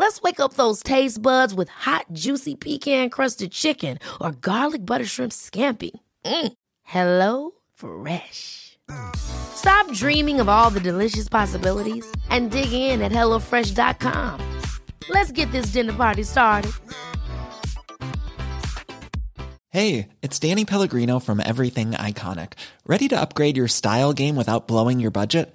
Let's wake up those taste buds with hot, juicy pecan crusted chicken or garlic butter shrimp scampi. Mm. Hello Fresh. Stop dreaming of all the delicious possibilities and dig in at HelloFresh.com. Let's get this dinner party started. Hey, it's Danny Pellegrino from Everything Iconic. Ready to upgrade your style game without blowing your budget?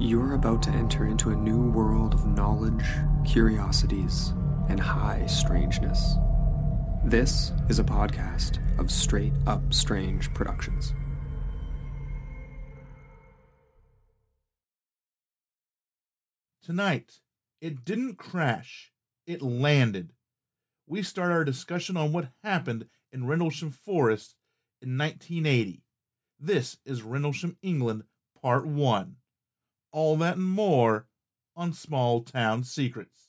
You are about to enter into a new world of knowledge, curiosities, and high strangeness. This is a podcast of Straight Up Strange Productions. Tonight, it didn't crash, it landed. We start our discussion on what happened in Rendlesham Forest in 1980. This is Rendlesham, England, Part 1. All that and more on Small Town Secrets.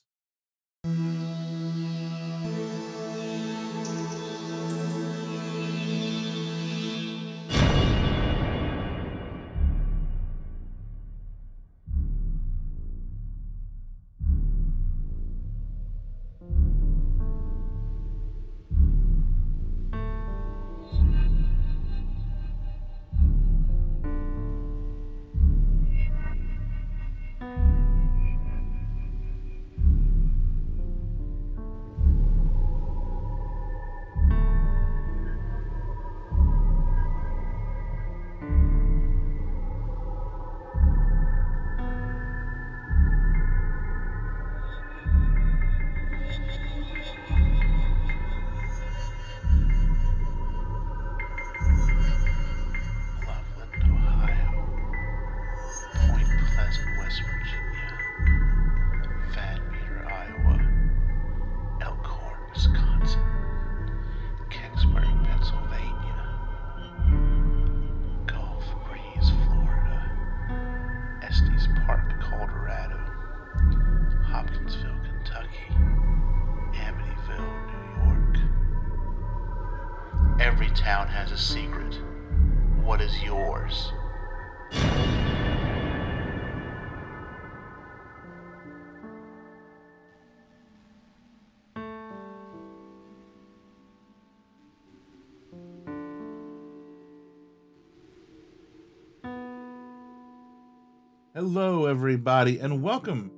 Hello, everybody, and welcome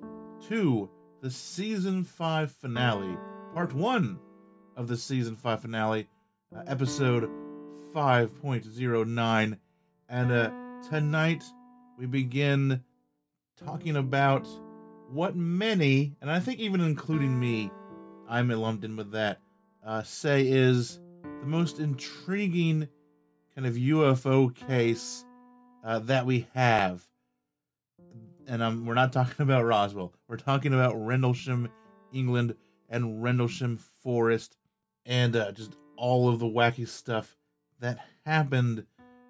to the season five finale, part one of the season five finale, uh, episode 5.09. And uh, tonight we begin talking about what many, and I think even including me, I'm lumped in with that, uh, say is the most intriguing kind of UFO case uh, that we have and um, we're not talking about Roswell. We're talking about Rendlesham, England, and Rendlesham Forest, and uh, just all of the wacky stuff that happened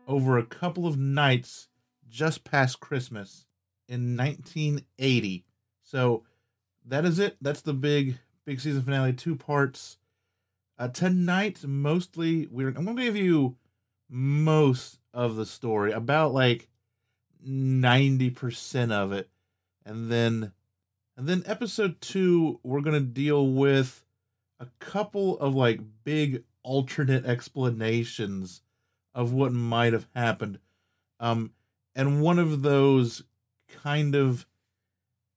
over a couple of nights just past Christmas in 1980. So that is it. That's the big, big season finale. Two parts. Uh, tonight, mostly, we're I'm gonna give you most of the story, about like 90% of it. And then and then episode 2 we're going to deal with a couple of like big alternate explanations of what might have happened. Um and one of those kind of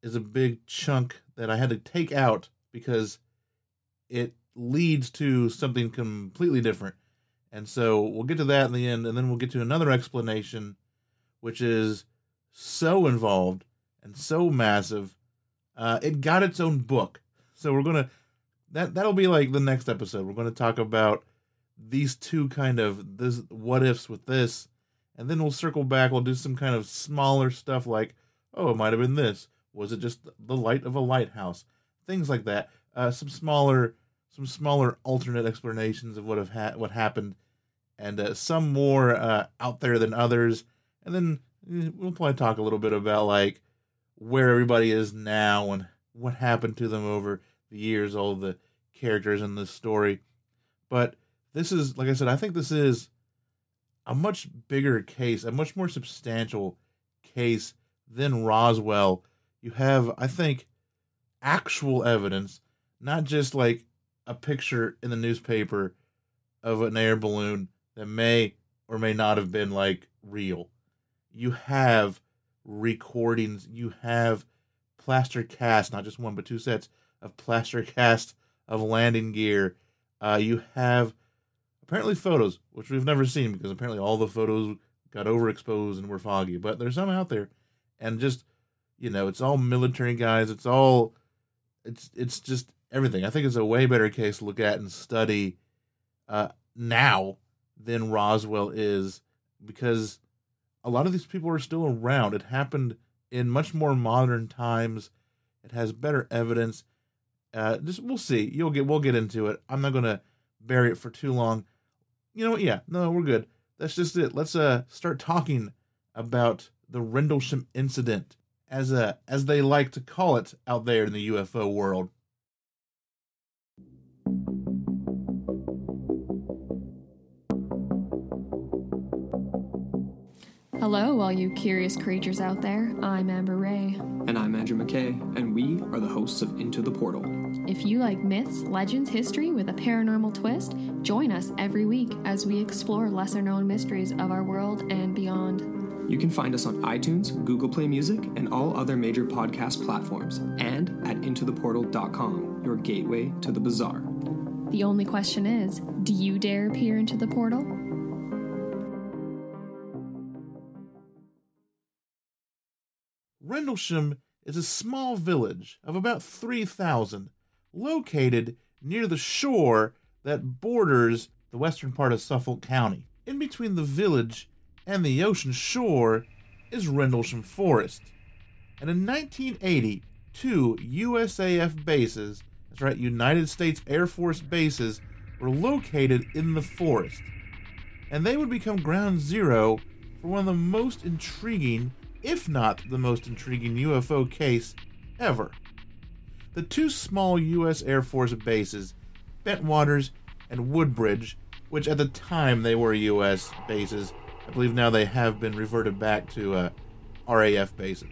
is a big chunk that I had to take out because it leads to something completely different. And so we'll get to that in the end, and then we'll get to another explanation, which is so involved and so massive. Uh, it got its own book. So we're gonna that that'll be like the next episode. We're gonna talk about these two kind of this what ifs with this, and then we'll circle back. We'll do some kind of smaller stuff like, oh, it might have been this. Was it just the light of a lighthouse? Things like that. Uh, some smaller some smaller alternate explanations of what have ha- what happened, and uh, some more uh, out there than others. And then eh, we'll probably talk a little bit about like where everybody is now and what happened to them over the years, all the characters in this story. But this is, like I said, I think this is a much bigger case, a much more substantial case than Roswell. You have, I think, actual evidence, not just like a picture in the newspaper of an air balloon that may or may not have been like real. You have recordings, you have plaster cast, not just one but two sets of plaster cast of landing gear. Uh, you have apparently photos, which we've never seen because apparently all the photos got overexposed and were foggy, but there's some out there. And just, you know, it's all military guys, it's all it's it's just everything. I think it's a way better case to look at and study uh, now than Roswell is because a lot of these people are still around. It happened in much more modern times. It has better evidence. Uh, just we'll see. You'll get we'll get into it. I'm not gonna bury it for too long. You know what? Yeah, no, we're good. That's just it. Let's uh start talking about the Rendlesham incident, as a as they like to call it out there in the UFO world. Hello, all you curious creatures out there. I'm Amber Ray. And I'm Andrew McKay, and we are the hosts of Into the Portal. If you like myths, legends, history with a paranormal twist, join us every week as we explore lesser known mysteries of our world and beyond. You can find us on iTunes, Google Play Music, and all other major podcast platforms, and at intotheportal.com, your gateway to the bizarre. The only question is do you dare peer into the portal? Rendlesham is a small village of about 3,000 located near the shore that borders the western part of Suffolk County. In between the village and the ocean shore is Rendlesham Forest. And in 1980, two USAF bases, that's right, United States Air Force bases, were located in the forest. And they would become ground zero for one of the most intriguing if not the most intriguing UFO case ever. The two small U.S. Air Force bases, Bentwaters and Woodbridge, which at the time they were U.S. bases, I believe now they have been reverted back to uh, RAF bases.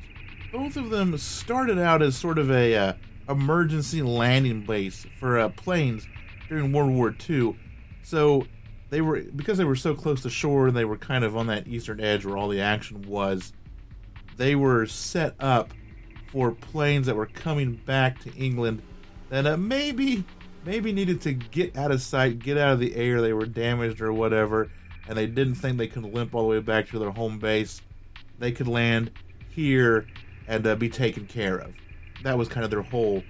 Both of them started out as sort of a uh, emergency landing base for uh, planes during World War II. So they were because they were so close to shore, they were kind of on that eastern edge where all the action was they were set up for planes that were coming back to England that uh, maybe maybe needed to get out of sight, get out of the air. They were damaged or whatever, and they didn't think they could limp all the way back to their home base. They could land here and uh, be taken care of. That was kind of their whole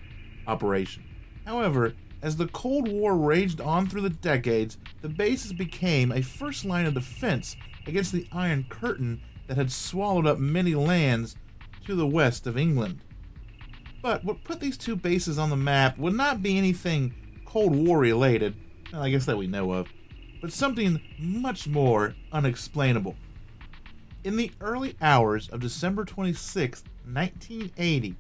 operation. However, as the Cold War raged on through the decades, the bases became a first line of defense against the Iron Curtain that had swallowed up many lands to the west of England. But what put these two bases on the map would not be anything Cold War related, I guess that we know of, but something much more unexplainable. In the early hours of December 26, 1980,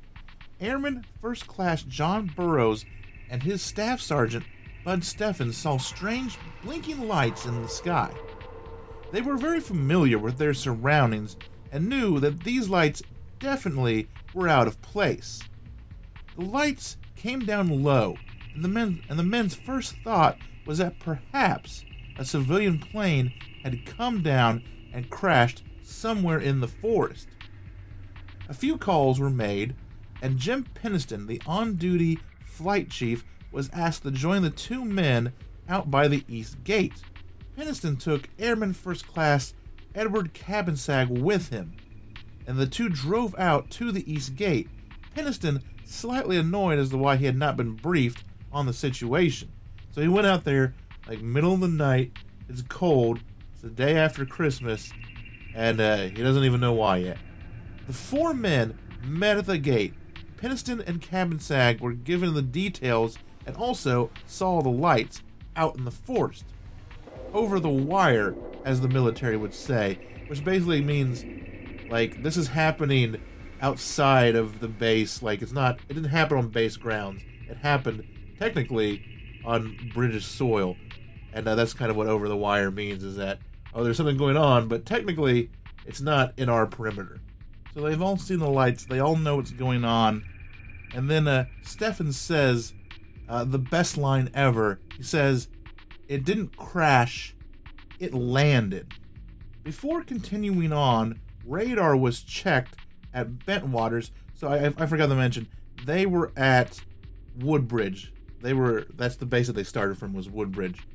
Airman First Class John Burroughs and his staff sergeant Bud Steffens saw strange blinking lights in the sky. They were very familiar with their surroundings and knew that these lights definitely were out of place. The lights came down low, and the men and the men's first thought was that perhaps a civilian plane had come down and crashed somewhere in the forest. A few calls were made, and Jim Penniston, the on-duty flight chief, was asked to join the two men out by the east gate. Penniston took Airman First Class Edward Cabansag with him, and the two drove out to the east gate. Penniston slightly annoyed as to why he had not been briefed on the situation. So he went out there like middle of the night. It's cold. It's the day after Christmas, and uh, he doesn't even know why yet. The four men met at the gate. Penniston and Cabansag were given the details and also saw the lights out in the forest. Over the wire, as the military would say, which basically means like this is happening outside of the base. Like it's not, it didn't happen on base grounds. It happened technically on British soil, and uh, that's kind of what over the wire means. Is that oh, there's something going on, but technically it's not in our perimeter. So they've all seen the lights. They all know what's going on. And then uh, Stefan says uh, the best line ever. He says, "It didn't crash, it landed." Before continuing on, radar was checked at Bentwaters. So I, I forgot to mention they were at Woodbridge. They were that's the base that they started from was Woodbridge.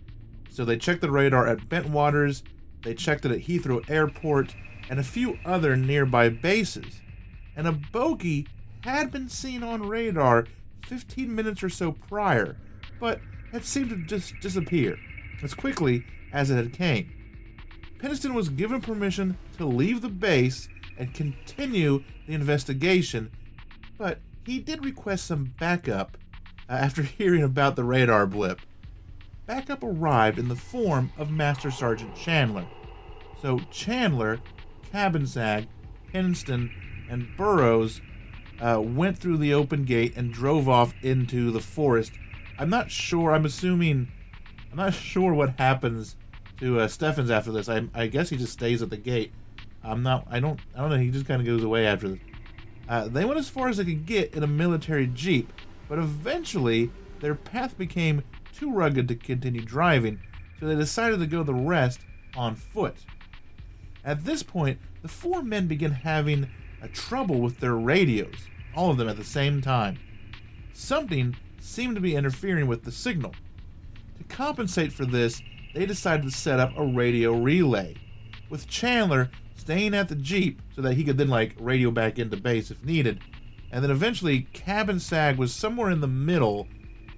So they checked the radar at Bentwaters. They checked it at Heathrow Airport and a few other nearby bases. And a bogey had been seen on radar 15 minutes or so prior, but had seemed to just disappear as quickly as it had came. Penniston was given permission to leave the base and continue the investigation, but he did request some backup uh, after hearing about the radar blip. Backup arrived in the form of Master Sergeant Chandler. So Chandler, Cabansag, Penniston, and Burroughs uh, went through the open gate and drove off into the forest. I'm not sure. I'm assuming. I'm not sure what happens to uh, Steffens after this. I, I guess he just stays at the gate. I'm not. I don't. I don't know. He just kind of goes away after this. Uh, they went as far as they could get in a military jeep, but eventually their path became too rugged to continue driving, so they decided to go the rest on foot. At this point, the four men began having a trouble with their radios, all of them at the same time. Something seemed to be interfering with the signal. To compensate for this, they decided to set up a radio relay, with Chandler staying at the Jeep so that he could then like radio back into base if needed. And then eventually Cabansag was somewhere in the middle,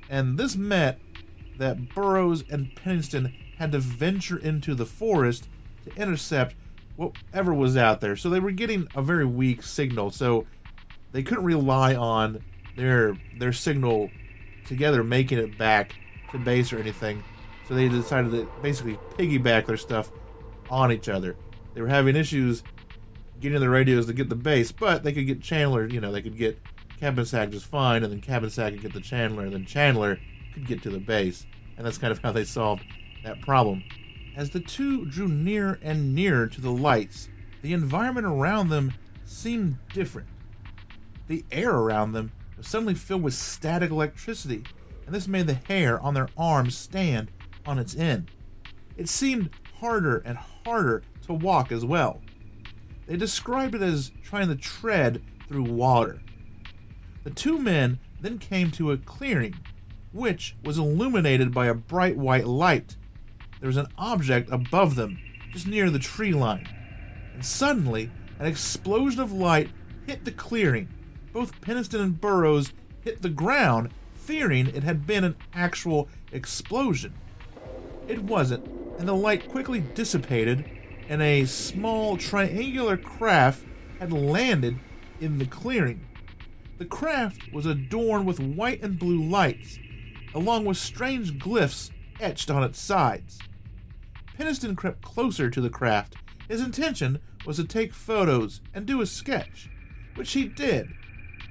and this meant that Burroughs and Penniston had to venture into the forest to intercept whatever was out there. So they were getting a very weak signal, so they couldn't rely on their their signal together making it back to base or anything. So they decided to basically piggyback their stuff on each other. They were having issues getting the radios to get the base, but they could get Chandler, you know, they could get Cabansag just fine, and then Cabansag could get the Chandler, and then Chandler could get to the base. And that's kind of how they solved that problem. As the two drew nearer and nearer to the lights, the environment around them seemed different. The air around them was suddenly filled with static electricity, and this made the hair on their arms stand on its end. It seemed harder and harder to walk as well. They described it as trying to tread through water. The two men then came to a clearing, which was illuminated by a bright white light. There was an object above them, just near the tree line. And suddenly, an explosion of light hit the clearing. Both Penniston and Burroughs hit the ground, fearing it had been an actual explosion. It wasn't, and the light quickly dissipated, and a small triangular craft had landed in the clearing. The craft was adorned with white and blue lights, along with strange glyphs etched on its sides. Penniston crept closer to the craft. His intention was to take photos and do a sketch, which he did.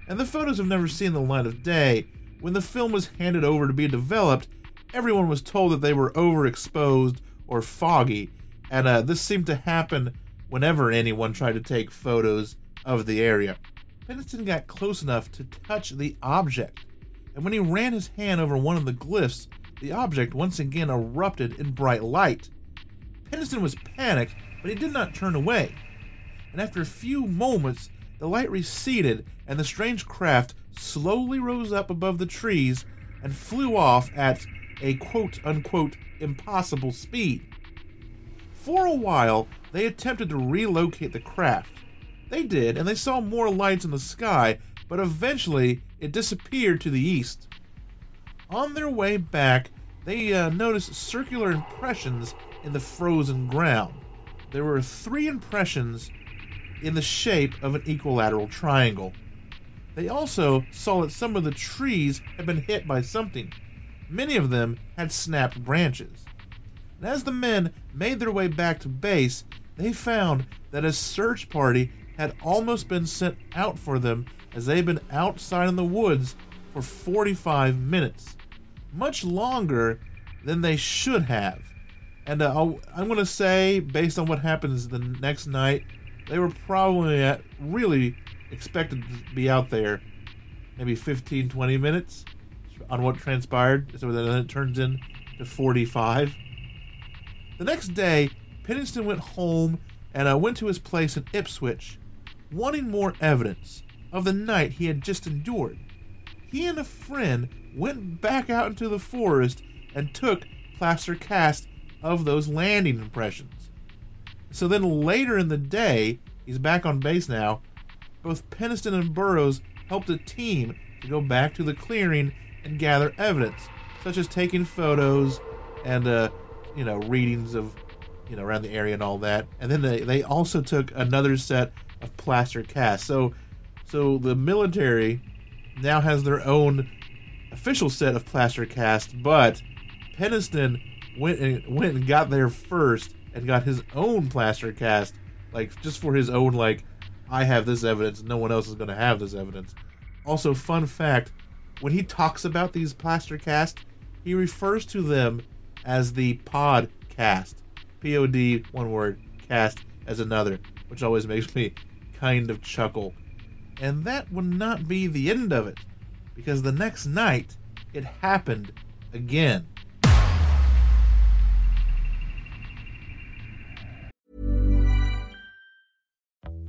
And the photos have never seen the light of day. When the film was handed over to be developed, everyone was told that they were overexposed or foggy, and uh, this seemed to happen whenever anyone tried to take photos of the area. Penniston got close enough to touch the object, and when he ran his hand over one of the glyphs, the object once again erupted in bright light. Penniston was panicked, but he did not turn away. And after a few moments, the light receded and the strange craft slowly rose up above the trees and flew off at a quote unquote impossible speed. For a while, they attempted to relocate the craft. They did, and they saw more lights in the sky, but eventually it disappeared to the east. On their way back, they uh, noticed circular impressions in the frozen ground. There were three impressions in the shape of an equilateral triangle. They also saw that some of the trees had been hit by something. Many of them had snapped branches. And as the men made their way back to base, they found that a search party had almost been sent out for them as they'd been outside in the woods for 45 minutes. Much longer than they should have. And uh, I'm going to say, based on what happens the next night, they were probably at, really expected to be out there maybe 15, 20 minutes on what transpired. So then it turns in to 45. The next day, Pennington went home and uh, went to his place in Ipswich, wanting more evidence of the night he had just endured. He and a friend went back out into the forest and took plaster cast of those landing impressions. So then later in the day, he's back on base now. Both Penniston and Burroughs helped a team to go back to the clearing and gather evidence, such as taking photos and, uh, you know, readings of, you know, around the area and all that. And then they, they also took another set of plaster casts. So, so the military now has their own official set of plaster casts, but Penniston went and went and got there first and got his own plaster cast, like just for his own like, I have this evidence, no one else is going to have this evidence. Also, fun fact: when he talks about these plaster casts, he refers to them as the pod cast, P O D one word cast as another, which always makes me kind of chuckle. And that would not be the end of it, because the next night it happened again.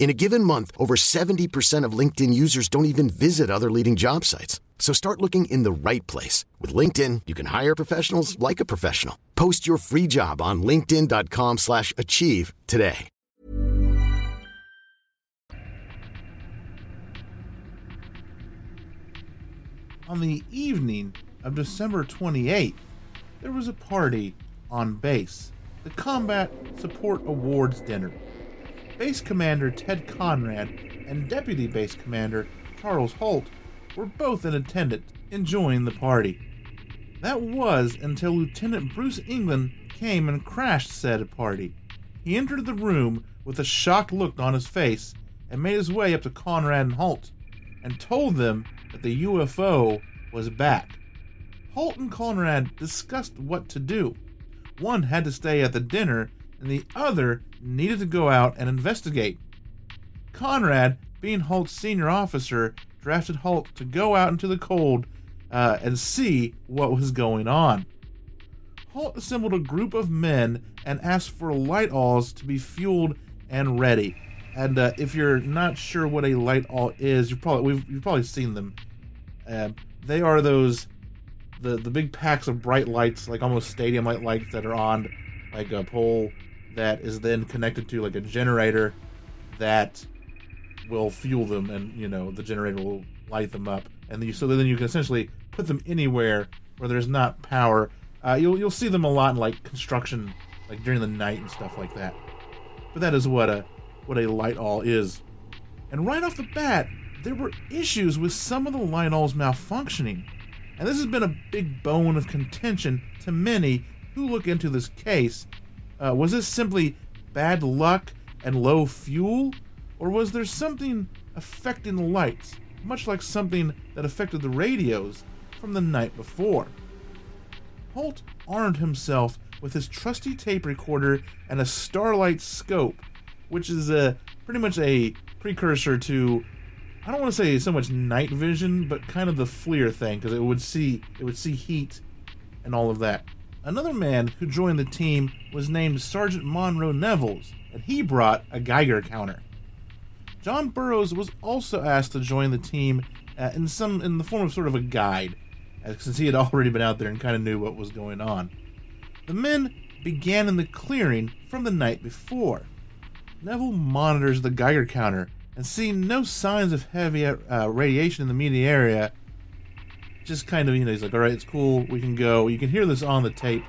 In a given month, over 70% of LinkedIn users don't even visit other leading job sites. So start looking in the right place. With LinkedIn, you can hire professionals like a professional. Post your free job on linkedin.com slash achieve today. On the evening of December 28th, there was a party on base, the Combat Support Awards Dinner. Base Commander Ted Conrad and Deputy Base Commander Charles Holt were both in attendance, enjoying the party. That was until Lieutenant Bruce England came and crashed said party. He entered the room with a shocked look on his face and made his way up to Conrad and Holt and told them that the UFO was back. Holt and Conrad discussed what to do. One had to stay at the dinner, and the other needed to go out and investigate. Conrad, being Holt's senior officer, drafted Holt to go out into the cold uh, and see what was going on. Holt assembled a group of men and asked for light alls to be fueled and ready. And uh, if you're not sure what a light all is, you probably we've, you've probably seen them. Uh, they are those the the big packs of bright lights, like almost stadium light lights that are on like a pole that is then connected to like a generator that will fuel them, and you know the generator will light them up, and you, so then you can essentially put them anywhere where there's not power. Uh, you'll you'll see them a lot in like construction, like during the night and stuff like that. But that is what a what a light all is. And right off the bat, there were issues with some of the light alls malfunctioning. And this has been a big bone of contention to many who look into this case. Uh, was this simply bad luck and low fuel? Or was there something affecting the lights, much like something that affected the radios from the night before? Holt armed himself with his trusty tape recorder and a Starlight scope, which is a pretty much a precursor to I don't want to say so much night vision, but kind of the FLIR thing because it would see it would see heat and all of that. Another man who joined the team was named Sergeant Monroe Nevels, and he brought a Geiger counter. John Burroughs was also asked to join the team uh, in some in the form of sort of a guide, since he had already been out there and kind of knew what was going on. The men began in the clearing from the night before. Neville monitors the Geiger counter and seeing no signs of heavy uh, radiation in the immediate area, just kind of, you know, he's like, all right, it's cool, we can go. You can hear this on the tape,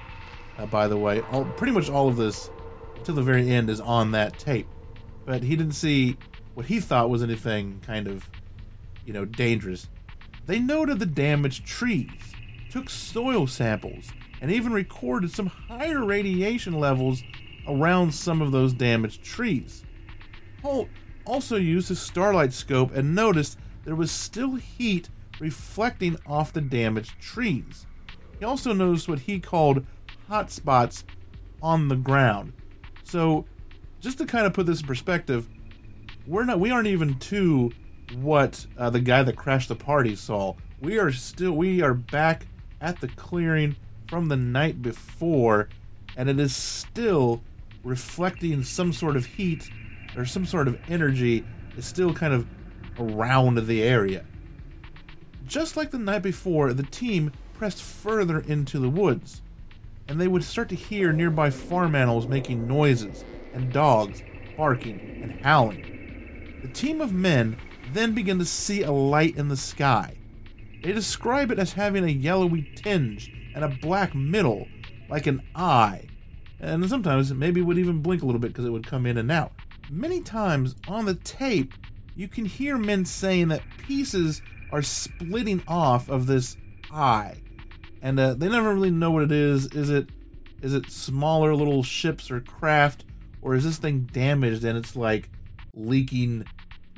uh, by the way. All, pretty much all of this, to the very end, is on that tape. But he didn't see what he thought was anything kind of, you know, dangerous. They noted the damaged trees, took soil samples, and even recorded some higher radiation levels around some of those damaged trees. Holt also used his starlight scope and noticed there was still heat reflecting off the damaged trees. He also noticed what he called hot spots on the ground. So, just to kind of put this in perspective, we're not we aren't even to what uh, the guy that crashed the party saw. We are still we are back at the clearing from the night before, and it is still reflecting some sort of heat or some sort of energy is still kind of around the area. Just like the night before, the team pressed further into the woods, and they would start to hear nearby farm animals making noises and dogs barking and howling. The team of men then begin to see a light in the sky. They describe it as having a yellowy tinge and a black middle, like an eye, and sometimes it maybe would even blink a little bit because it would come in and out. Many times on the tape, you can hear men saying that pieces are splitting off of this eye, and uh, they never really know what it is. Is it is it smaller little ships or craft, or is this thing damaged and it's like leaking,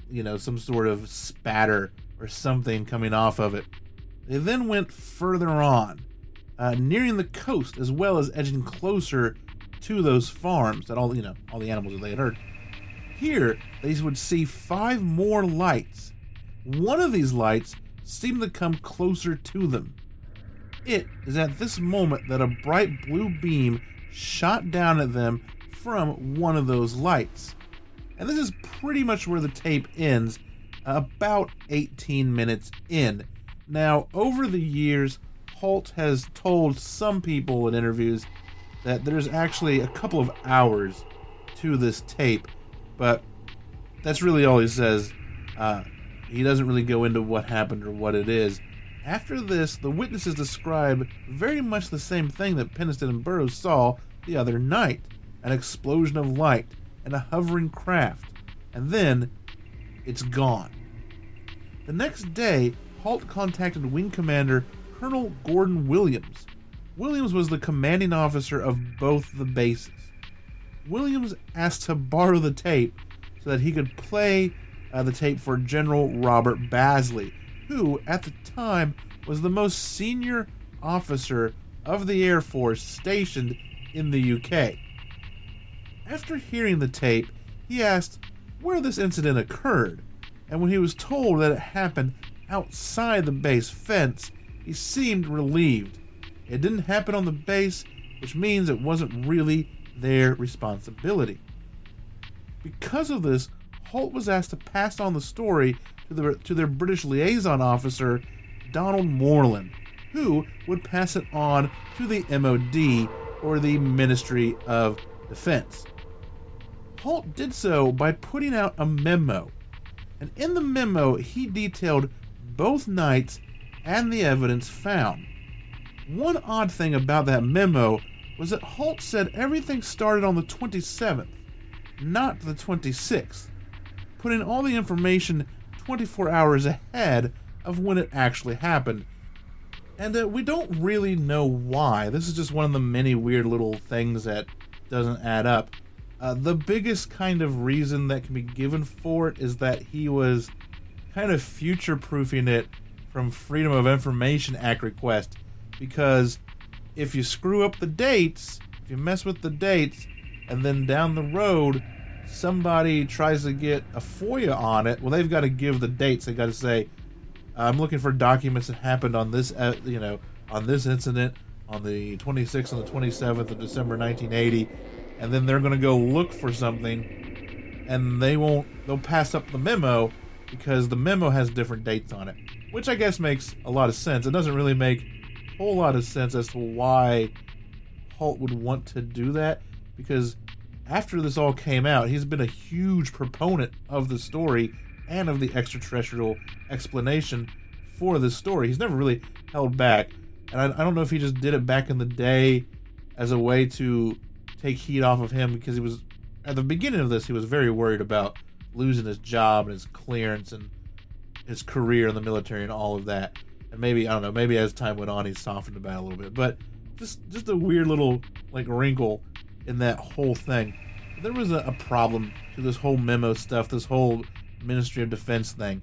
you know, some sort of spatter or something coming off of it? They then went further on, uh, nearing the coast as well as edging closer to those farms that all you know all the animals that they had heard here, they would see five more lights. One of these lights seemed to come closer to them. It is at this moment that a bright blue beam shot down at them from one of those lights. And this is pretty much where the tape ends, about 18 minutes in. Now, over the years, Holt has told some people in interviews that there's actually a couple of hours to this tape but that's really all he says. Uh, he doesn't really go into what happened or what it is. After this, the witnesses describe very much the same thing that Penniston and Burroughs saw the other night an explosion of light and a hovering craft, and then it's gone. The next day, Halt contacted Wing Commander Colonel Gordon Williams. Williams was the commanding officer of both the bases. Williams asked to borrow the tape so that he could play uh, the tape for General Robert Bazley, who, at the time, was the most senior officer of the Air Force stationed in the UK. After hearing the tape, he asked where this incident occurred, and when he was told that it happened outside the base fence, he seemed relieved. It didn't happen on the base, which means it wasn't really their responsibility. Because of this, Halt was asked to pass on the story to, the, to their British liaison officer, Donald Moreland, who would pass it on to the MOD or the Ministry of Defense. Holt did so by putting out a memo, and in the memo, he detailed both nights and the evidence found. One odd thing about that memo was that Holt said everything started on the 27th, not the 26th, putting all the information 24 hours ahead of when it actually happened. And uh, we don't really know why. This is just one of the many weird little things that doesn't add up. Uh, the biggest kind of reason that can be given for it is that he was kind of future proofing it from Freedom of Information Act request because if you screw up the dates, if you mess with the dates, and then down the road somebody tries to get a FOIA on it, well, they've got to give the dates. They got to say, "I'm looking for documents that happened on this, uh, you know, on this incident on the 26th and the 27th of December 1980," and then they're going to go look for something, and they won't. They'll pass up the memo because the memo has different dates on it, which I guess makes a lot of sense. It doesn't really make a whole lot of sense as to why Holt would want to do that because after this all came out, he's been a huge proponent of the story and of the extraterrestrial explanation for this story. He's never really held back. And I, I, don't know if he just did it back in the day as a way to take heat off of him because he was, at the beginning of this, he was very worried about losing his job and his clearance and his career in the military and all of that. And maybe I don't know, maybe as time went on, he softened about a little bit. But just just a weird little like wrinkle in that whole thing. There was a, a problem to this whole memo stuff, this whole Ministry of Defense thing.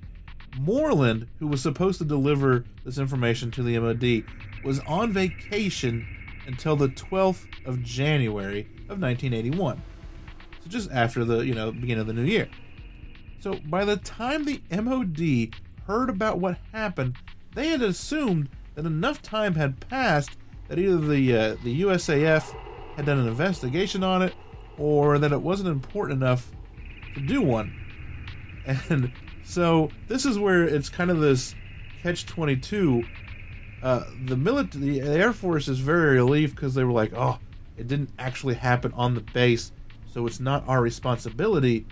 Moreland, who was supposed to deliver this information to the MOD, was on vacation until the 12th of January of 1981. So just after the, you know, beginning of the new year. So by the time the MOD heard about what happened, they had assumed that enough time had passed that either the uh, the USAF had done an investigation on it, or that it wasn't important enough to do one. And so this is where it's kind of this catch twenty two. Uh, the military, the Air Force is very relieved because they were like, "Oh, it didn't actually happen on the base, so it's not our responsibility."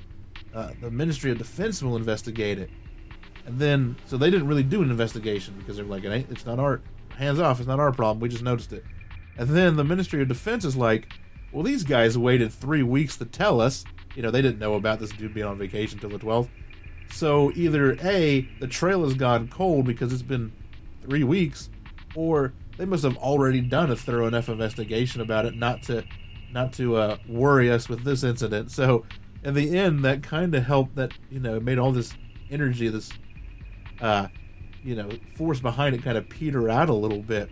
Uh, the Ministry of Defense will investigate it. And then, so they didn't really do an investigation because they're like, it it's not our, hands off, it's not our problem, we just noticed it. And then the Ministry of Defense is like, well, these guys waited three weeks to tell us. You know, they didn't know about this dude being on vacation till the 12th. So either A, the trail has gone cold because it's been three weeks, or they must have already done a thorough enough investigation about it not to not to uh, worry us with this incident. So in the end, that kind of helped. That you know made all this energy, this uh, you know force behind it, kind of peter out a little bit.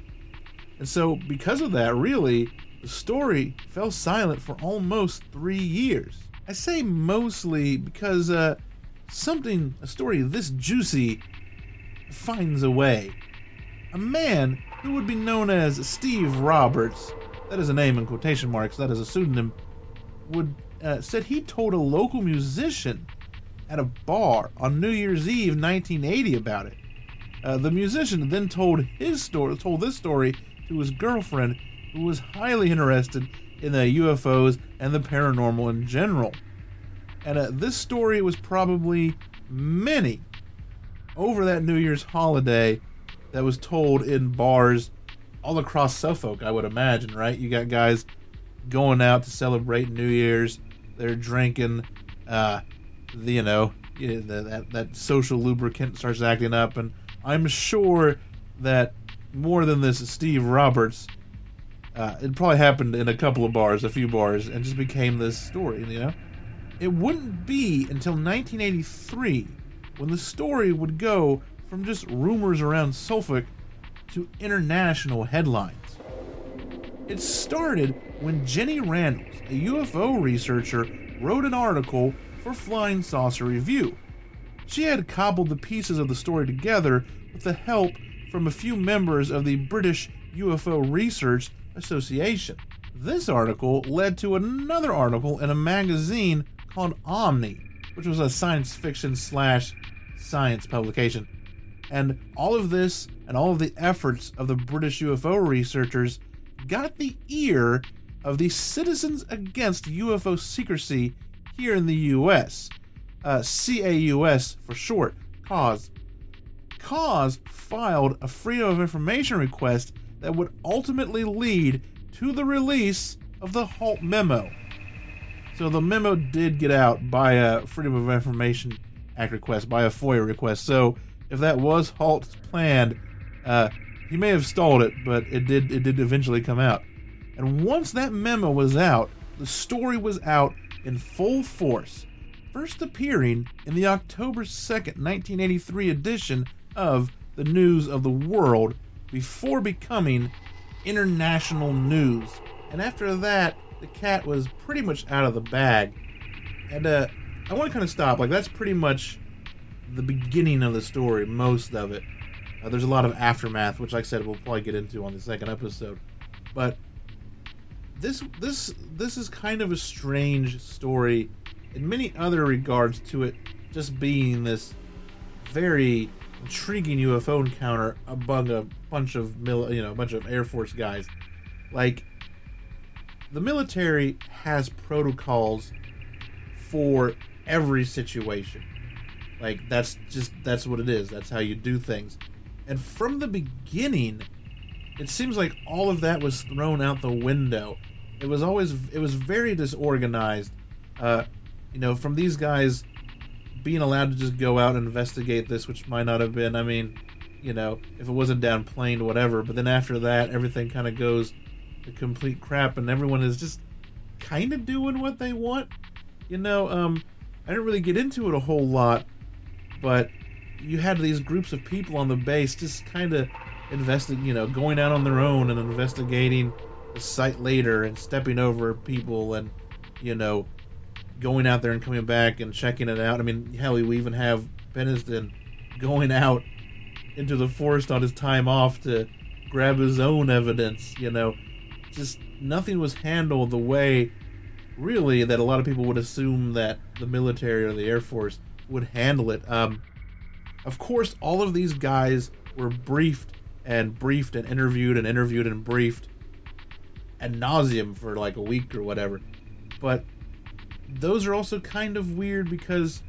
And so, because of that, really, the story fell silent for almost three years. I say mostly because uh, something, a story this juicy, finds a way. A man who would be known as Steve Roberts, that is a name in quotation marks, that is a pseudonym, would uh, said he told a local musician at a bar on New Year's Eve 1980 about it. Uh, the musician then told his story, told this story to his girlfriend, who was highly interested in the UFOs and the paranormal in general. And uh, this story was probably many over that New Year's holiday that was told in bars all across Suffolk, I would imagine, right? You got guys going out to celebrate New Year's. They're drinking, uh, you know, that that social lubricant starts acting up, and I'm sure that more than this, Steve Roberts, uh, it probably happened in a couple of bars, a few bars, and just became this story. You know, it wouldn't be until 1983 when the story would go from just rumors around Suffolk to international headlines. It started when Jenny Randles, a UFO researcher, wrote an article for Flying Saucer Review. She had cobbled the pieces of the story together with the help from a few members of the British UFO Research Association. This article led to another article in a magazine called Omni, which was a science fiction slash science publication. And all of this and all of the efforts of the British UFO researchers got the ear of the Citizens Against UFO Secrecy here in the US. Uh, CAUS for short, CAUS. CAUS filed a Freedom of Information request that would ultimately lead to the release of the HALT memo. So the memo did get out by a Freedom of Information Act request, by a FOIA request. So if that was Halt's plan, uh, he may have stalled it, but it did it did eventually come out. And once that memo was out, the story was out in full force, first appearing in the October 2nd, 1983 edition of the News of the World before becoming international news. And after that, the cat was pretty much out of the bag. And uh, I want to kind of stop. Like, that's pretty much the beginning of the story, most of it. Uh, there's a lot of aftermath, which, like I said, we'll probably get into on the second episode. But this this this is kind of a strange story in many other regards to it just being this very intriguing UFO encounter among a bunch of mil- you know a bunch of Air Force guys. Like the military has protocols for every situation. Like that's just that's what it is. That's how you do things. And from the beginning, it seems like all of that was thrown out the window. It was always it was very disorganized. Uh, you know, from these guys being allowed to just go out and investigate this, which might not have been. I mean, you know, if it wasn't downplayed, whatever. But then after that, everything kind of goes to complete crap, and everyone is just kind of doing what they want. You know, um, I didn't really get into it a whole lot, but you had these groups of people on the base just kind of investing, you know, going out on their own and investigating the site later and stepping over people and, you know, going out there and coming back and checking it out. I mean, hell, we even have Penniston going out into the forest on his time off to grab his own evidence, you know. Just nothing was handled the way, really, that a lot of people would assume that the military or the Air Force would handle it. Um, of course, all of these guys were briefed and briefed and interviewed and interviewed and briefed ad nauseum for like a week or whatever. But those are also kind of weird because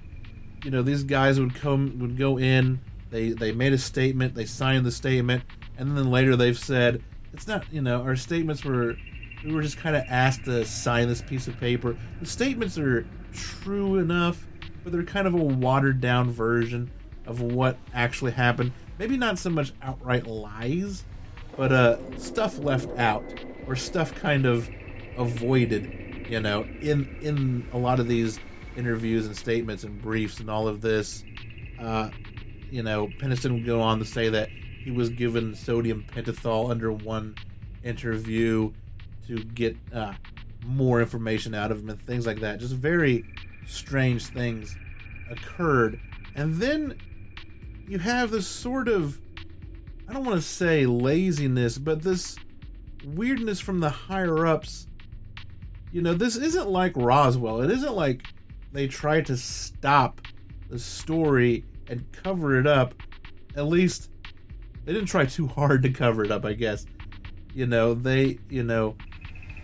you know these guys would come would go in they they made a statement they signed the statement and then later they've said it's not you know our statements were we were just kind of asked to sign this piece of paper. The statements are true enough but they're kind of a watered down version of what actually happened. Maybe not so much outright lies but uh stuff left out or stuff kind of avoided you know in in a lot of these interviews and statements and briefs and all of this uh you know Penniston would go on to say that he was given sodium pentothal under one interview to get uh, more information out of him and things like that. Just very strange things occurred. And then you have this sort of i don't want to say laziness but this weirdness from the higher ups you know, this isn't like Roswell. It isn't like they tried to stop the story and cover it up. At least they didn't try too hard to cover it up, I guess. You know, they, you know,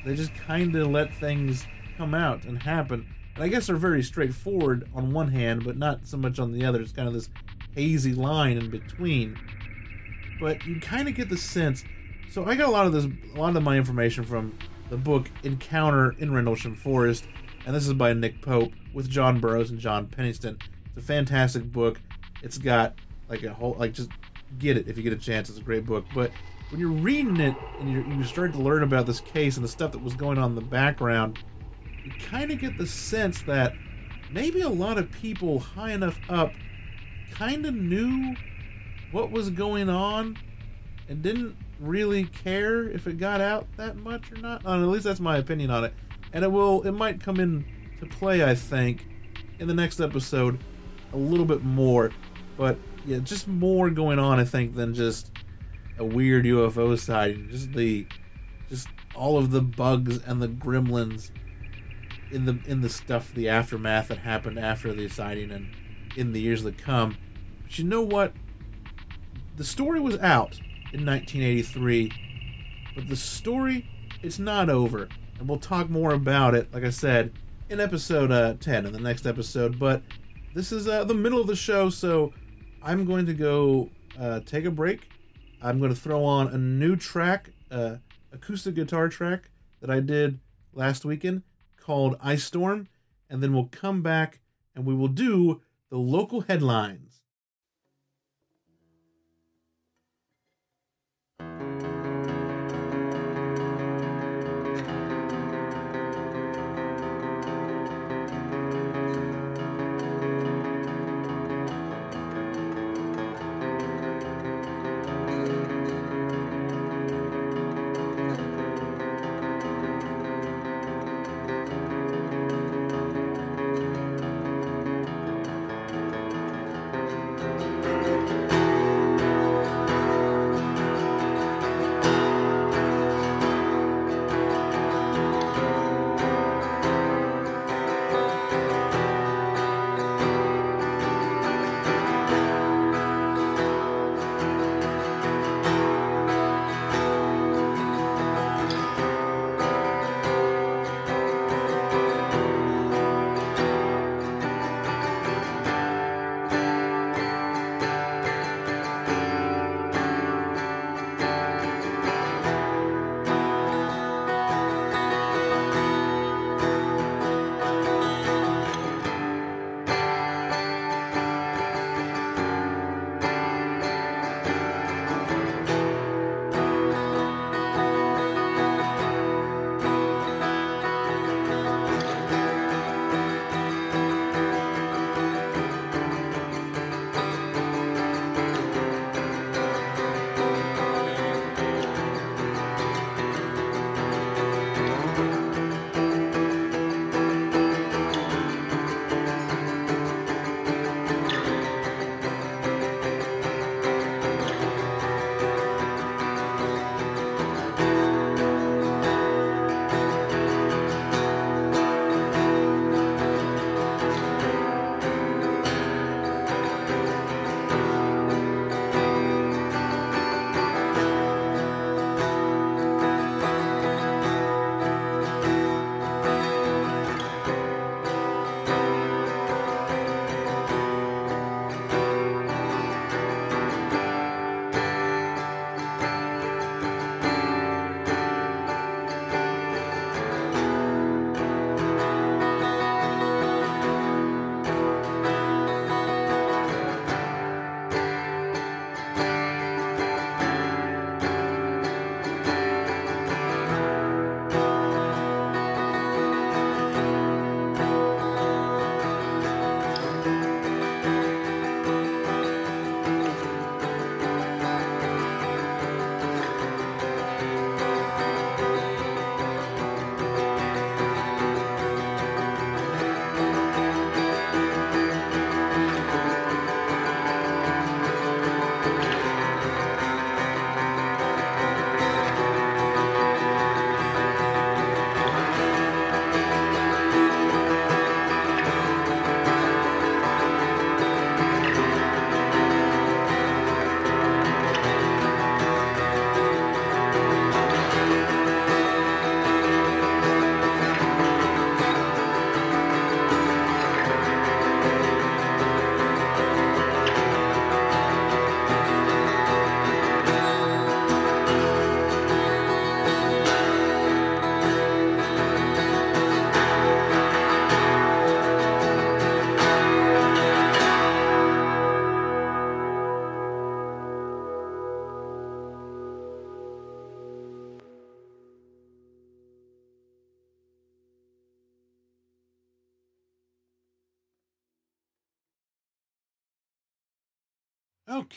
they just kind of let things come out and happen. And I guess they're very straightforward on one hand, but not so much on the other. It's kind of this hazy line in between. but you kind of get the sense. So I got a lot of this, a lot of my information from the book Encounter in Rendlesham Forest, and this is by Nick Pope with John Burroughs and John Penniston. It's a fantastic book. It's got like a whole like just get it if you get a chance. It's a great book, but when you're reading it and you're, you start to learn about this case and the stuff that was going on in the background, you kind of get the sense that maybe a lot of people high enough up kind of knew what was going on and didn't really care if it got out that much or not. Uh, at least that's my opinion on it. And it will, it might come in to play, I think, in the next episode a little bit more. But yeah, just more going on, I think, than just a weird UFO sighting. Just the, just all of the bugs and the gremlins in the in the stuff, the aftermath that happened after the sighting and in the years that come. But you know what? The story was out in 1983, but the story it's not over, and we'll talk more about it. Like I said, in episode uh, 10, in the next episode. But this is uh, the middle of the show, so I'm going to go uh, take a break. I'm going to throw on a new track, uh, acoustic guitar track that I did last weekend called Ice Storm, and then we'll come back and we will do the local headlines.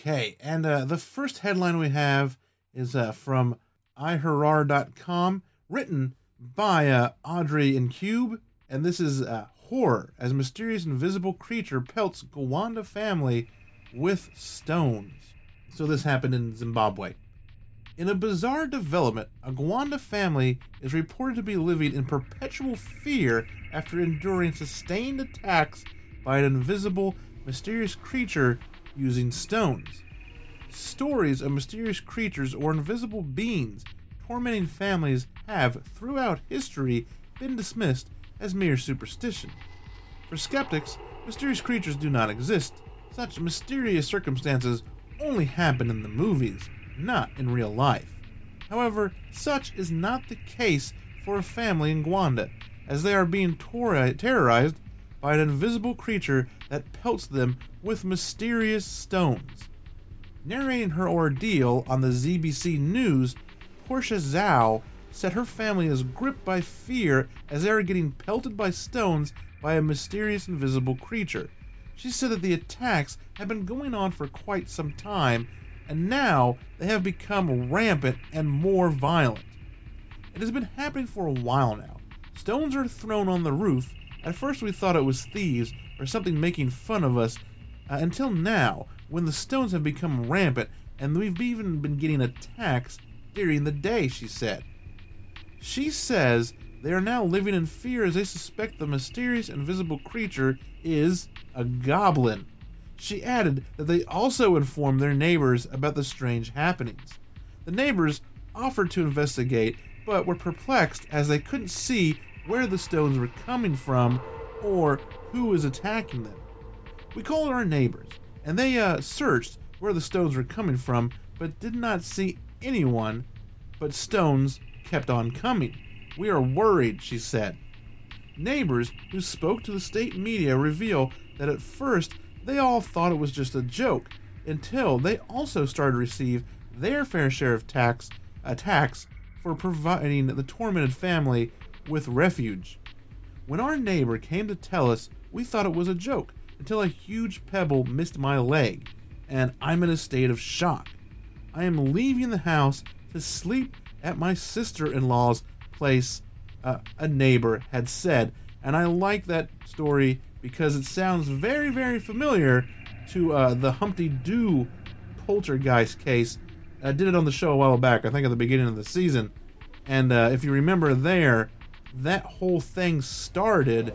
Okay, and uh, the first headline we have is uh, from iHarare.com, written by uh, Audrey Ncube, and this is uh, horror as mysterious invisible creature pelts Gwanda family with stones. So this happened in Zimbabwe. In a bizarre development, a Gwanda family is reported to be living in perpetual fear after enduring sustained attacks by an invisible, mysterious creature using stones. Stories of mysterious creatures or invisible beings tormenting families have, throughout history, been dismissed as mere superstition. For skeptics, mysterious creatures do not exist. Such mysterious circumstances only happen in the movies, not in real life. However, such is not the case for a family in Gwanda, as they are being tor- terrorized by an invisible creature that pelts them with mysterious stones. Narrating her ordeal on the ZBC News, Portia Zhao said her family is gripped by fear as they are getting pelted by stones by a mysterious invisible creature. She said that the attacks have been going on for quite some time, and now they have become rampant and more violent. It has been happening for a while now. Stones are thrown on the roof. At first, we thought it was thieves or something making fun of us, uh, until now, when the stones have become rampant and we've even been getting attacks during the day, she said. She says they are now living in fear as they suspect the mysterious invisible creature is a goblin. She added that they also informed their neighbors about the strange happenings. The neighbors offered to investigate, but were perplexed as they couldn't see where the stones were coming from or who was attacking them. We called our neighbors, and they uh, searched where the stones were coming from, but did not see anyone, but stones kept on coming. We are worried, she said. Neighbors who spoke to the state media reveal that at first they all thought it was just a joke until they also started to receive their fair share of tax attacks for providing the tormented family with refuge. When our neighbor came to tell us, we thought it was a joke until a huge pebble missed my leg, and I'm in a state of shock. I am leaving the house to sleep at my sister in law's place, uh, a neighbor had said. And I like that story because it sounds very, very familiar to uh, the Humpty Doo poltergeist case. I did it on the show a while back, I think at the beginning of the season. And uh, if you remember there, that whole thing started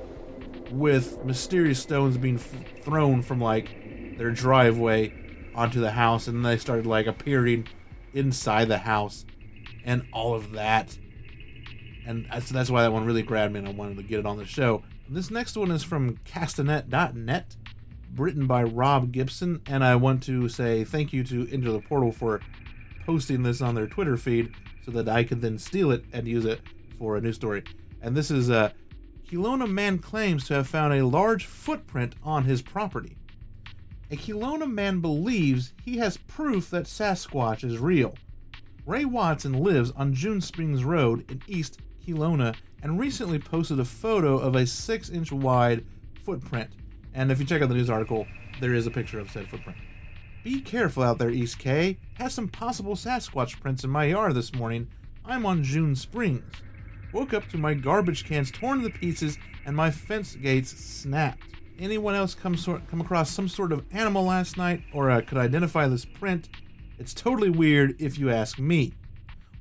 with mysterious stones being f- thrown from like their driveway onto the house, and they started like appearing inside the house and all of that. And that's, that's why that one really grabbed me, and I wanted to get it on the show. This next one is from castanet.net, written by Rob Gibson, and I want to say thank you to Into the Portal for posting this on their Twitter feed so that I could then steal it and use it for a new story. And this is uh, Kelowna man claims to have found a large footprint on his property. A Kelowna man believes he has proof that Sasquatch is real. Ray Watson lives on June Springs Road in East Kelowna and recently posted a photo of a 6 inch wide footprint. And if you check out the news article, there is a picture of said footprint. Be careful out there, East K. Had some possible Sasquatch prints in my yard this morning. I'm on June Springs. Woke up to my garbage cans torn to pieces and my fence gates snapped. Anyone else come, sort, come across some sort of animal last night or uh, could identify this print? It's totally weird if you ask me.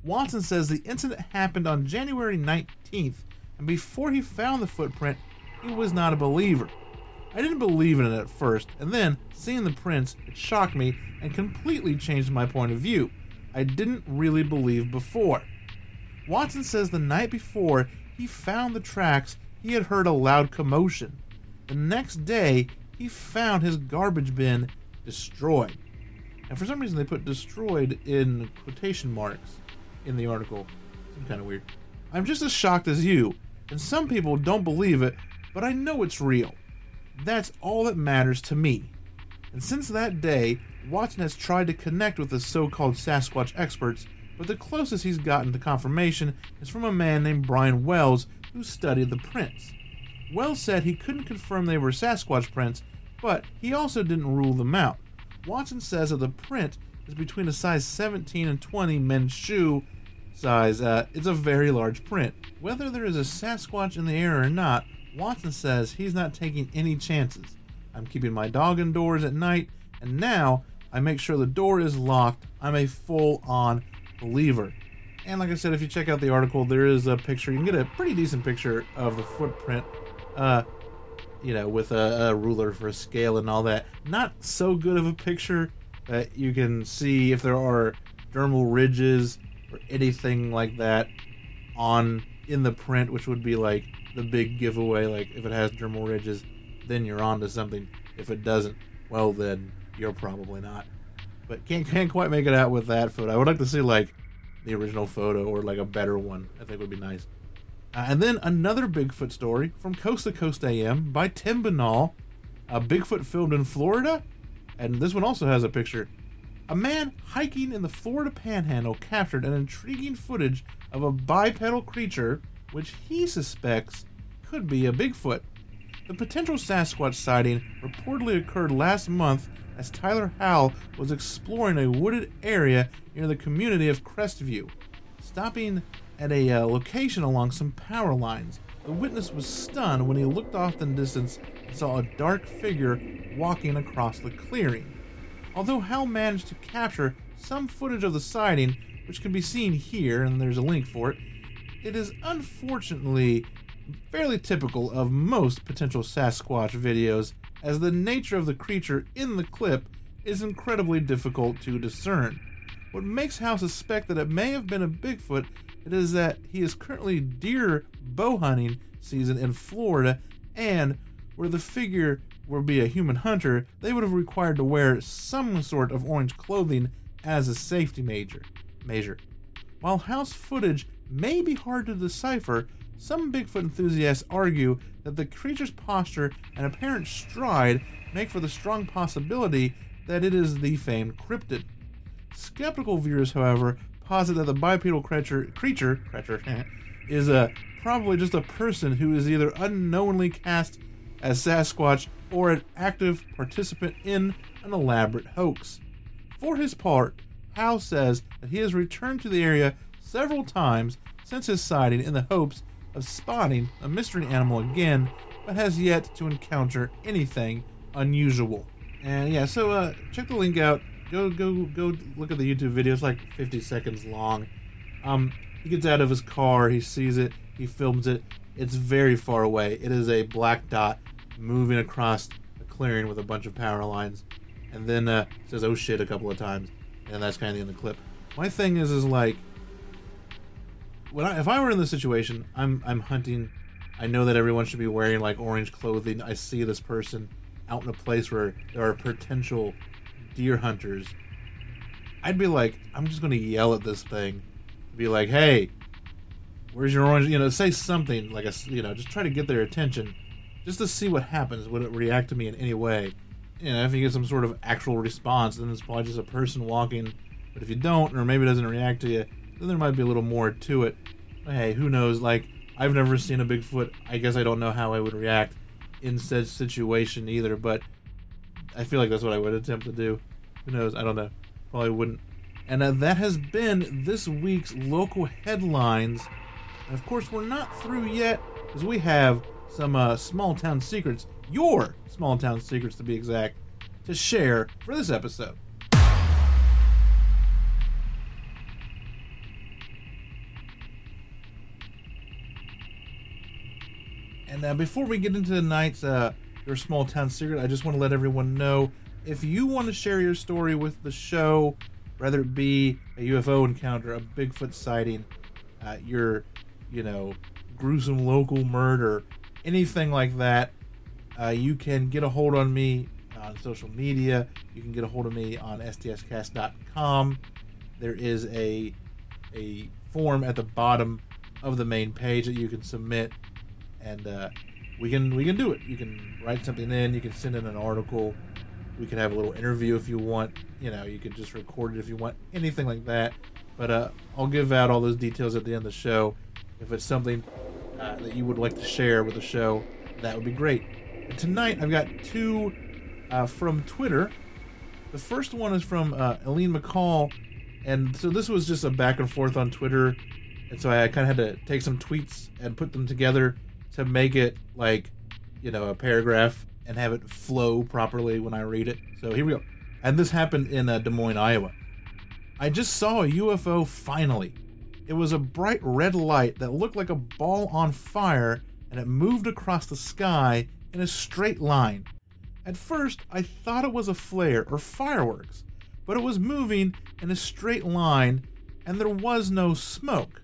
Watson says the incident happened on January 19th, and before he found the footprint, he was not a believer. I didn't believe in it at first, and then, seeing the prints, it shocked me and completely changed my point of view. I didn't really believe before. Watson says the night before he found the tracks, he had heard a loud commotion. The next day, he found his garbage bin destroyed. And for some reason, they put destroyed in quotation marks in the article. Some kind of weird. I'm just as shocked as you, and some people don't believe it, but I know it's real. That's all that matters to me. And since that day, Watson has tried to connect with the so called Sasquatch experts, but the closest he's gotten to confirmation is from a man named Brian Wells who studied the prints. Wells said he couldn't confirm they were Sasquatch prints, but he also didn't rule them out. Watson says that the print is between a size 17 and 20 men's shoe size. Uh, it's a very large print. Whether there is a Sasquatch in the air or not, Watson says he's not taking any chances. I'm keeping my dog indoors at night, and now I make sure the door is locked. I'm a full on believer. And like I said, if you check out the article, there is a picture. You can get a pretty decent picture of the footprint, uh, you know, with a, a ruler for a scale and all that. Not so good of a picture that you can see if there are dermal ridges or anything like that on in the print, which would be like the big giveaway. Like if it has dermal ridges, then you're on to something. If it doesn't, well then you're probably not. But can't can't quite make it out with that photo. I would like to see like the original photo or like a better one. I think would be nice. Uh, and then another Bigfoot story from Coast to Coast AM by Tim Binnall. A Bigfoot filmed in Florida, and this one also has a picture. A man hiking in the Florida Panhandle captured an intriguing footage of a bipedal creature which he suspects could be a Bigfoot. The potential Sasquatch sighting reportedly occurred last month as Tyler Howell was exploring a wooded area near the community of Crestview. Stopping at a uh, location along some power lines, the witness was stunned when he looked off in the distance and saw a dark figure walking across the clearing. Although Howell managed to capture some footage of the sighting, which can be seen here, and there's a link for it, it is unfortunately fairly typical of most potential Sasquatch videos, as the nature of the creature in the clip is incredibly difficult to discern. What makes Howell suspect that it may have been a Bigfoot it is that he is currently deer bow hunting season in Florida, and where the figure would be a human hunter, they would have required to wear some sort of orange clothing as a safety major, measure. While Howell's footage may be hard to decipher, some Bigfoot enthusiasts argue that the creature's posture and apparent stride make for the strong possibility that it is the famed cryptid. Skeptical viewers, however, posit that the bipedal creature, creature, creature is a, probably just a person who is either unknowingly cast as Sasquatch or an active participant in an elaborate hoax. For his part, Howell says that he has returned to the area several times since his sighting in the hopes of spotting a mystery animal again, but has yet to encounter anything unusual. And yeah, so uh, check the link out. Go go go look at the YouTube video. It's like 50 seconds long. Um, he gets out of his car. He sees it. He films it. It's very far away. It is a black dot moving across a clearing with a bunch of power lines, and then uh, says "oh shit" a couple of times, and that's kind of the end of the clip. My thing is, is like when I, if I were in this situation, I'm I'm hunting. I know that everyone should be wearing like orange clothing. I see this person out in a place where there are potential deer hunters. I'd be like, I'm just gonna yell at this thing, be like, "Hey, where's your orange?" You know, say something like a, you know, just try to get their attention, just to see what happens. Would it react to me in any way? You know, if you get some sort of actual response, then it's probably just a person walking. But if you don't, or maybe it doesn't react to you, then there might be a little more to it. Hey, who knows? Like, I've never seen a Bigfoot. I guess I don't know how I would react in said situation either, but I feel like that's what I would attempt to do. Who knows? I don't know. Probably wouldn't. And uh, that has been this week's local headlines. And of course, we're not through yet, because we have some uh, small town secrets, your small town secrets to be exact, to share for this episode. Uh, before we get into tonight's uh, your small town secret, I just want to let everyone know if you want to share your story with the show, whether it be a UFO encounter, a Bigfoot sighting, uh, your, you know, gruesome local murder, anything like that, uh, you can get a hold on me on social media. You can get a hold of me on stscast.com. There is a a form at the bottom of the main page that you can submit and uh, we can we can do it. You can write something in. You can send in an article. We can have a little interview if you want. You know, you can just record it if you want. Anything like that. But uh, I'll give out all those details at the end of the show. If it's something uh, that you would like to share with the show, that would be great. And tonight I've got two uh, from Twitter. The first one is from uh, Eileen McCall, and so this was just a back and forth on Twitter, and so I kind of had to take some tweets and put them together to make it like, you know, a paragraph and have it flow properly when I read it. So here we go. And this happened in uh, Des Moines, Iowa. I just saw a UFO finally. It was a bright red light that looked like a ball on fire, and it moved across the sky in a straight line. At first, I thought it was a flare or fireworks, but it was moving in a straight line, and there was no smoke.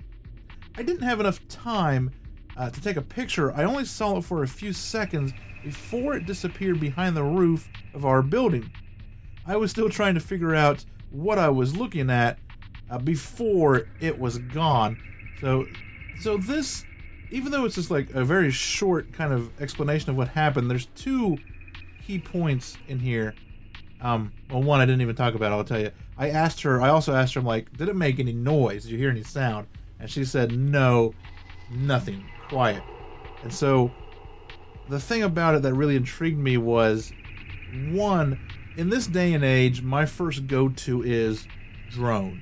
I didn't have enough time uh, to take a picture. I only saw it for a few seconds before it disappeared behind the roof of our building. I was still trying to figure out what I was looking at uh, before it was gone. So, so this, even though it's just like a very short kind of explanation of what happened, there's two key points in here. Um, well, one I didn't even talk about. I'll tell you. I asked her. I also asked her. I'm like, did it make any noise? Did you hear any sound? And she said, no, nothing, quiet. And so, the thing about it that really intrigued me was, one, in this day and age, my first go-to is drone.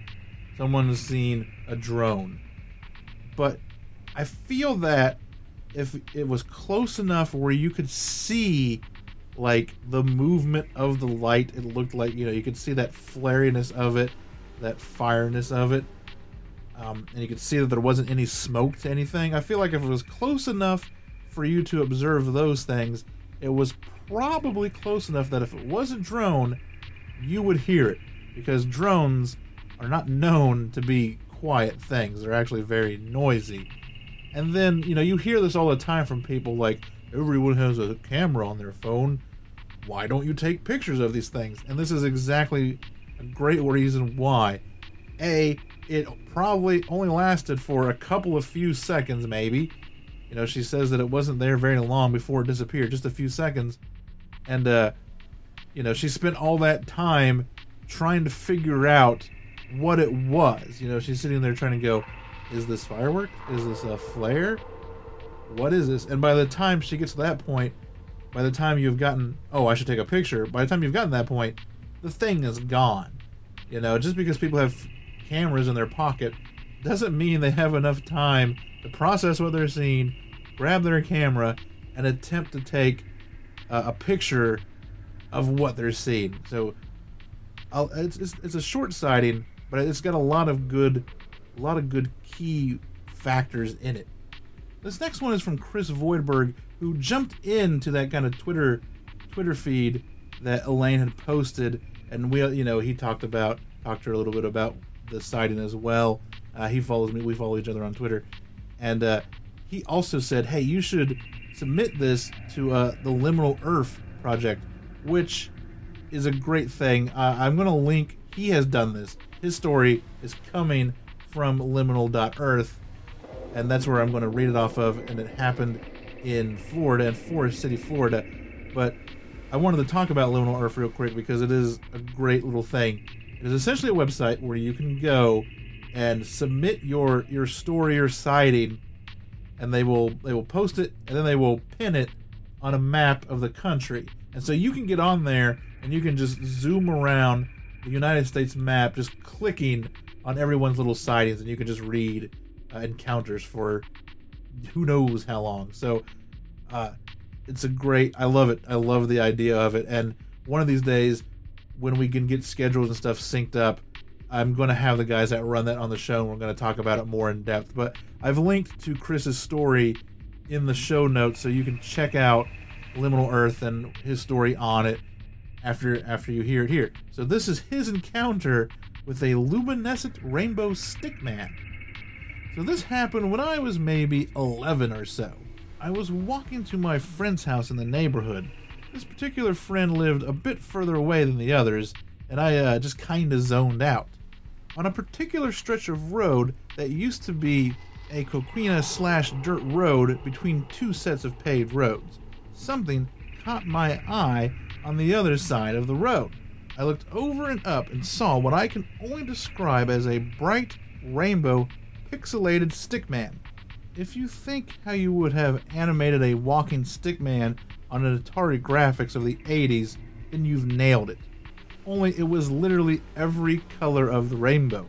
Someone has seen a drone, but I feel that if it was close enough where you could see like the movement of the light it looked like you know you could see that flariness of it that fireness of it um, and you could see that there wasn't any smoke to anything i feel like if it was close enough for you to observe those things it was probably close enough that if it was a drone you would hear it because drones are not known to be quiet things they're actually very noisy and then you know you hear this all the time from people like everyone has a camera on their phone. Why don't you take pictures of these things? And this is exactly a great reason why. A, it probably only lasted for a couple of few seconds, maybe. You know, she says that it wasn't there very long before it disappeared, just a few seconds. And, uh, you know, she spent all that time trying to figure out what it was. You know, she's sitting there trying to go, is this firework? Is this a flare? what is this? And by the time she gets to that point, by the time you've gotten, oh, I should take a picture. By the time you've gotten that point, the thing is gone. You know, just because people have cameras in their pocket doesn't mean they have enough time to process what they're seeing, grab their camera, and attempt to take uh, a picture of what they're seeing. So, it's, it's, it's a short sighting, but it's got a lot of good, a lot of good key factors in it. This next one is from Chris Voidberg, who jumped into that kind of Twitter Twitter feed that Elaine had posted, and we, you know, he talked about talked to her a little bit about the sighting as well. Uh, he follows me; we follow each other on Twitter, and uh, he also said, "Hey, you should submit this to uh, the Liminal Earth project, which is a great thing. Uh, I'm going to link. He has done this. His story is coming from Liminal.earth and that's where I'm going to read it off of. And it happened in Florida, in Forest City, Florida. But I wanted to talk about Liminal Earth real quick because it is a great little thing. It is essentially a website where you can go and submit your your story or sighting, and they will they will post it and then they will pin it on a map of the country. And so you can get on there and you can just zoom around the United States map, just clicking on everyone's little sightings, and you can just read uh, encounters for who knows how long. So uh, it's a great. I love it. I love the idea of it. And one of these days, when we can get schedules and stuff synced up, I'm going to have the guys that run that on the show, and we're going to talk about it more in depth. But I've linked to Chris's story in the show notes, so you can check out Liminal Earth and his story on it after after you hear it here. So this is his encounter with a luminescent rainbow stick man. So this happened when I was maybe 11 or so. I was walking to my friend's house in the neighborhood. This particular friend lived a bit further away than the others, and I uh, just kinda zoned out. On a particular stretch of road that used to be a coquina slash dirt road between two sets of paved roads, something caught my eye on the other side of the road. I looked over and up and saw what I can only describe as a bright rainbow pixelated stickman. If you think how you would have animated a walking stickman on an Atari graphics of the 80s, then you've nailed it. only it was literally every color of the rainbow.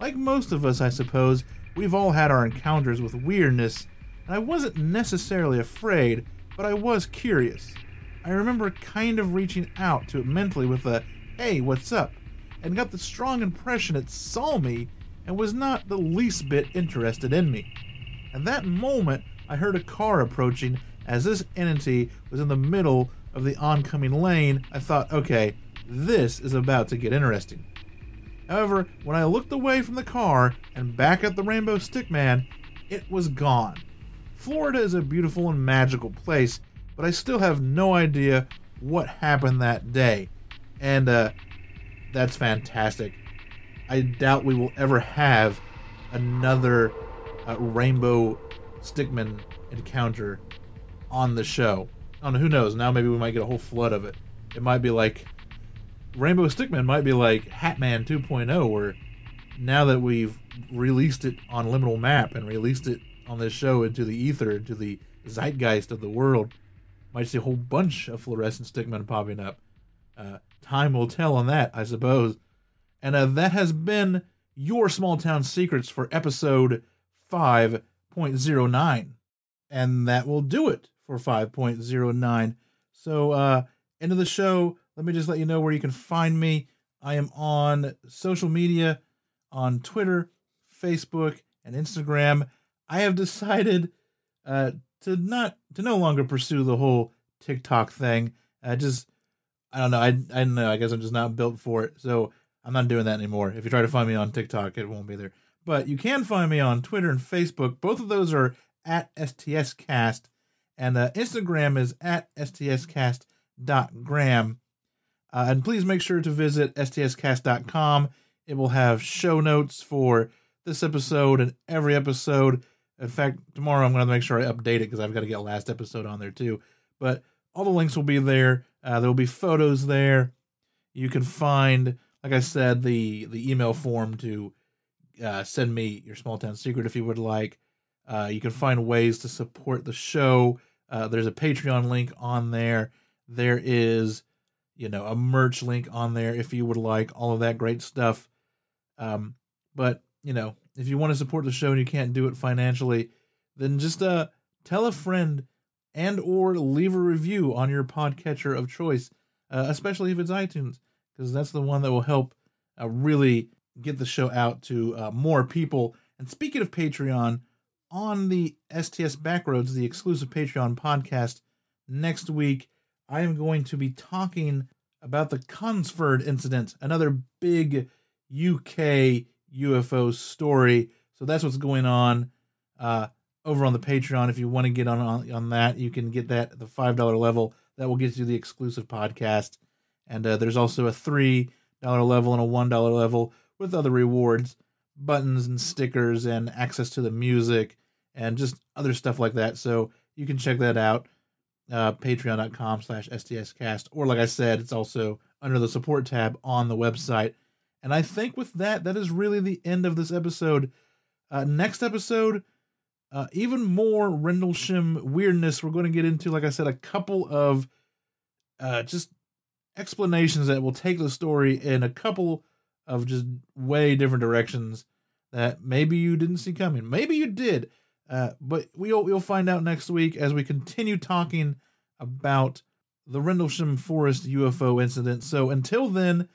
Like most of us, I suppose, we've all had our encounters with weirdness, and I wasn't necessarily afraid, but I was curious. I remember kind of reaching out to it mentally with a, hey, what's up? And got the strong impression it saw me and was not the least bit interested in me. At that moment, I heard a car approaching. As this entity was in the middle of the oncoming lane, I thought, okay, this is about to get interesting. However, when I looked away from the car and back at the Rainbow Stickman, it was gone. Florida is a beautiful and magical place, but I still have no idea what happened that day. And uh, that's fantastic. I doubt we will ever have another uh, Rainbow Stickman encounter on the show. Know, who knows? Now maybe we might get a whole flood of it. It might be like Rainbow Stickman might be like Hatman 2.0, where now that we've released it on Liminal Map and released it on this show into the ether, into the zeitgeist of the world, might see a whole bunch of fluorescent Stickman popping up. Uh, time will tell on that, I suppose. And uh, that has been your small town secrets for episode 5.09. And that will do it for 5.09. So, uh, end of the show. Let me just let you know where you can find me. I am on social media on Twitter, Facebook, and Instagram. I have decided uh, to not to no longer pursue the whole TikTok thing. I just I don't know. I I don't know. I guess I'm just not built for it. So I'm not doing that anymore. If you try to find me on TikTok, it won't be there. But you can find me on Twitter and Facebook. Both of those are at STScast, and uh, Instagram is at STScast.gram. Uh, and please make sure to visit STScast.com. It will have show notes for this episode and every episode. In fact, tomorrow I'm going to make sure I update it because I've got to get last episode on there too. But all the links will be there. Uh, there will be photos there. You can find, like I said, the the email form to uh, send me your small town secret if you would like. Uh, you can find ways to support the show. Uh, there's a Patreon link on there. There is, you know, a merch link on there if you would like all of that great stuff. Um, but you know, if you want to support the show and you can't do it financially, then just uh tell a friend and or leave a review on your podcatcher of choice, uh, especially if it's iTunes, because that's the one that will help uh, really get the show out to uh, more people. And speaking of Patreon, on the STS Backroads, the exclusive Patreon podcast, next week I am going to be talking about the Cosford incident, another big UK UFO story. So that's what's going on uh, over on the Patreon. If you want to get on, on, on that, you can get that at the five dollar level. That will get you the exclusive podcast. And uh, there's also a three dollar level and a one dollar level with other rewards, buttons and stickers, and access to the music and just other stuff like that. So you can check that out. Uh, patreon.com slash stscast or like i said it's also under the support tab on the website and I think with that, that is really the end of this episode. Uh, next episode, uh, even more Rendlesham weirdness. We're going to get into, like I said, a couple of uh, just explanations that will take the story in a couple of just way different directions that maybe you didn't see coming. Maybe you did. Uh, but we'll, we'll find out next week as we continue talking about the Rendlesham Forest UFO incident. So until then,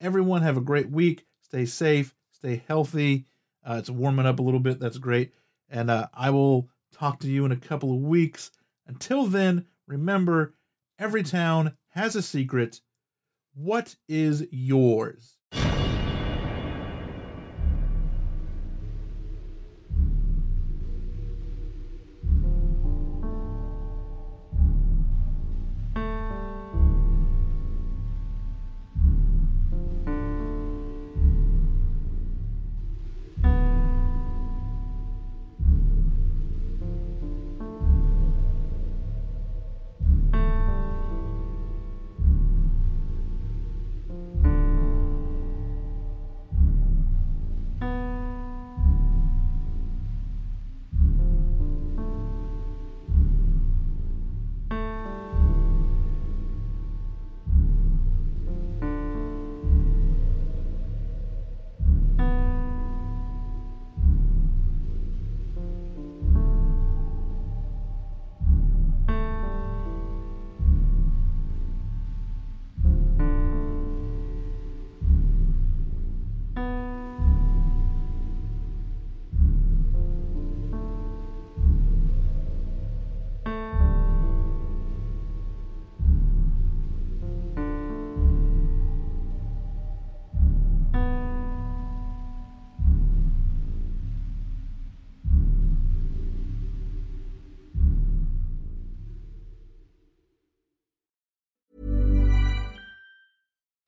Everyone have a great week. Stay safe. Stay healthy. Uh, it's warming up a little bit. That's great. And uh, I will talk to you in a couple of weeks. Until then, remember every town has a secret. What is yours?